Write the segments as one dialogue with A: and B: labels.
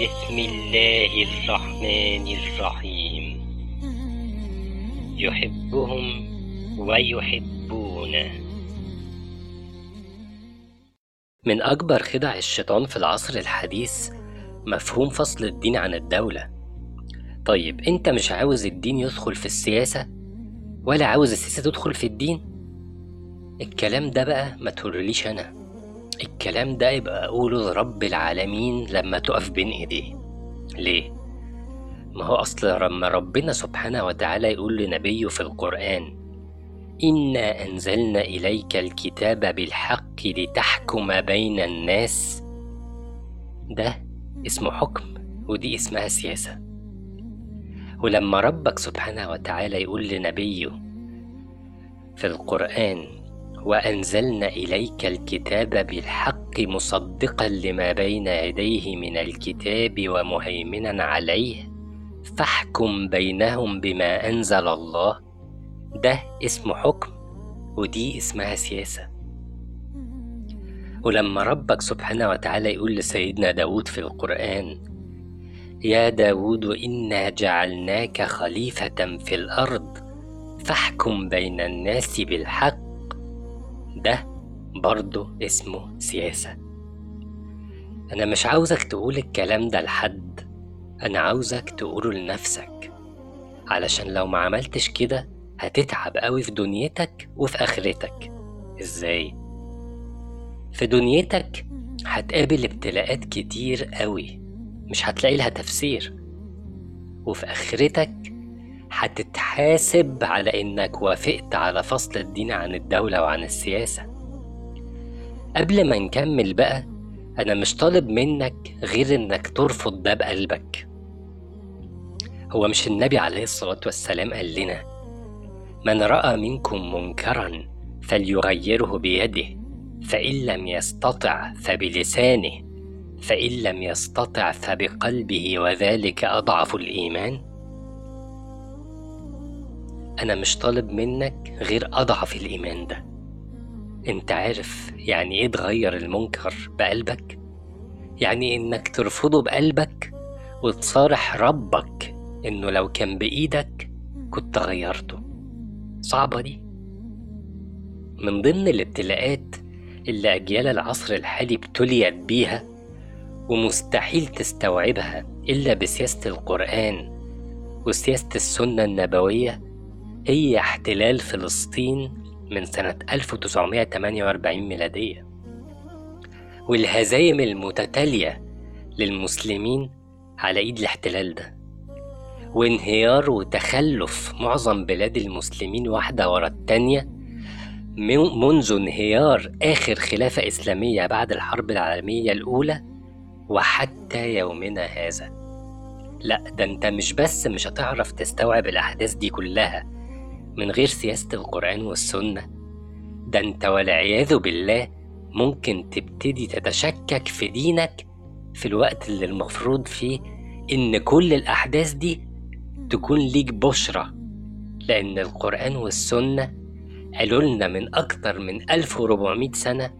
A: بسم الله الرحمن الرحيم. يحبهم ويحبونه. من أكبر خدع الشيطان في العصر الحديث مفهوم فصل الدين عن الدولة. طيب أنت مش عاوز الدين يدخل في السياسة؟ ولا عاوز السياسة تدخل في الدين؟ الكلام ده بقى ما تقوليش أنا. الكلام ده يبقى أقوله لرب العالمين لما تقف بين إيديه. ليه؟ ما هو أصل لما ربنا سبحانه وتعالى يقول لنبيه في القرآن إنا أنزلنا إليك الكتاب بالحق لتحكم بين الناس. ده اسمه حكم ودي اسمها سياسة. ولما ربك سبحانه وتعالى يقول لنبيه في القرآن وأنزلنا إليك الكتاب بالحق مصدقا لما بين يديه من الكتاب ومهيمنا عليه. فاحكم بينهم بما أنزل الله. ده اسمه حكم ودي اسمها سياسة. ولما ربك سبحانه وتعالى يقول لسيدنا داود في القرآن يا داود إنا جعلناك خليفة في الأرض. فاحكم بين الناس بالحق ده برضه اسمه سياسة. أنا مش عاوزك تقول الكلام ده لحد. أنا عاوزك تقوله لنفسك. علشان لو ما عملتش كده هتتعب قوي في دنيتك وفي آخرتك. إزاي؟ في دنيتك هتقابل ابتلاءات كتير قوي مش هتلاقي لها تفسير. وفي آخرتك هتتحاسب على إنك وافقت على فصل الدين عن الدولة وعن السياسة. قبل ما نكمل بقى أنا مش طالب منك غير إنك ترفض ده بقلبك هو مش النبي عليه الصلاة والسلام قال لنا من رأى منكم منكرا فليغيره بيده فإن لم يستطع فبلسانه فإن لم يستطع فبقلبه وذلك أضعف الإيمان. أنا مش طالب منك غير أضعف الإيمان ده. أنت عارف يعني إيه تغير المنكر بقلبك؟ يعني إنك ترفضه بقلبك وتصارح ربك إنه لو كان بإيدك كنت غيرته. صعبة دي؟ من ضمن الابتلاءات اللي أجيال العصر الحالي ابتليت بيها ومستحيل تستوعبها إلا بسياسة القرآن وسياسة السنة النبوية هي احتلال فلسطين من سنة 1948 ميلادية. والهزايم المتتالية للمسلمين على إيد الاحتلال ده. وانهيار وتخلف معظم بلاد المسلمين واحدة ورا التانية منذ انهيار آخر خلافة إسلامية بعد الحرب العالمية الأولى وحتى يومنا هذا. لا ده أنت مش بس مش هتعرف تستوعب الأحداث دي كلها. من غير سياسة القرآن والسنة. ده أنت والعياذ بالله ممكن تبتدي تتشكك في دينك في الوقت اللي المفروض فيه إن كل الأحداث دي تكون ليك بشرة لأن القرآن والسنة قالوا لنا من أكتر من 1400 سنة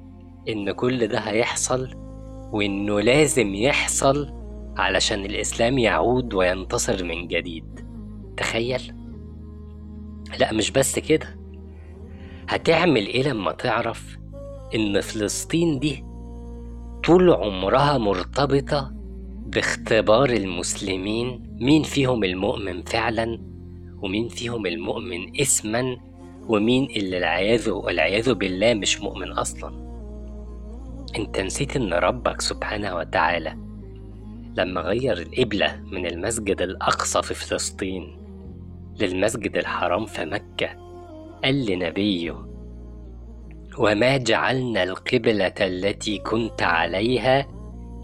A: إن كل ده هيحصل وإنه لازم يحصل علشان الإسلام يعود وينتصر من جديد. تخيل؟ لا مش بس كده. هتعمل إيه لما تعرف إن فلسطين دي طول عمرها مرتبطة باختبار المسلمين؟ مين فيهم المؤمن فعلا ومين فيهم المؤمن اسما ومين اللي العياذ والعياذ بالله مش مؤمن أصلا؟ أنت نسيت إن ربك سبحانه وتعالى لما غير القبلة من المسجد الأقصى في فلسطين للمسجد الحرام في مكة. قال لنبيه وما جعلنا القبلة التي كنت عليها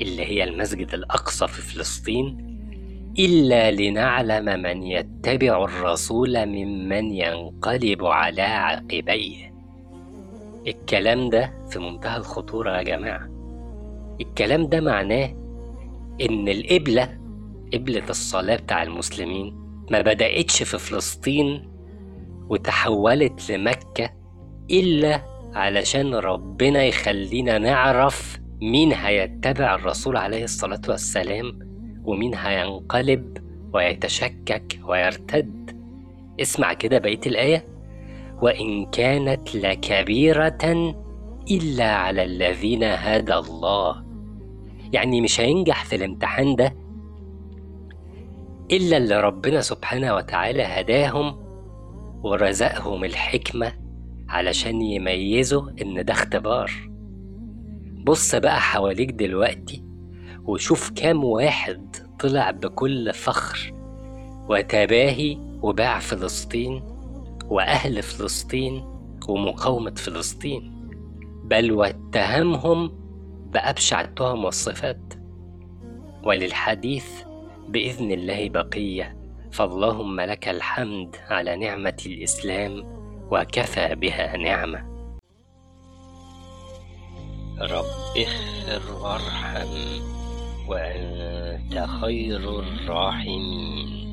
A: اللي هي المسجد الأقصى في فلسطين إلا لنعلم من يتبع الرسول ممن ينقلب على عقبيه. الكلام ده في منتهى الخطورة يا جماعة. الكلام ده معناه إن القبلة قبلة الصلاة بتاع المسلمين ما بدأتش في فلسطين وتحولت لمكة إلا علشان ربنا يخلينا نعرف مين هيتبع الرسول عليه الصلاة والسلام ومين هينقلب ويتشكك ويرتد. اسمع كده بقية الآية. وإن كانت لكبيرة إلا على الذين هدى الله. يعني مش هينجح في الامتحان ده إلا اللي ربنا سبحانه وتعالى هداهم ورزقهم الحكمة علشان يميزوا إن ده اختبار. بص بقى حواليك دلوقتي وشوف كام واحد طلع بكل فخر وتباهي وباع فلسطين وأهل فلسطين ومقاومة فلسطين بل واتهمهم بأبشع التهم والصفات. وللحديث بإذن الله بقية. فاللهم لك الحمد على نعمة الإسلام وكفى بها نعمة. رب اغفر وارحم وأنت خير الراحمين.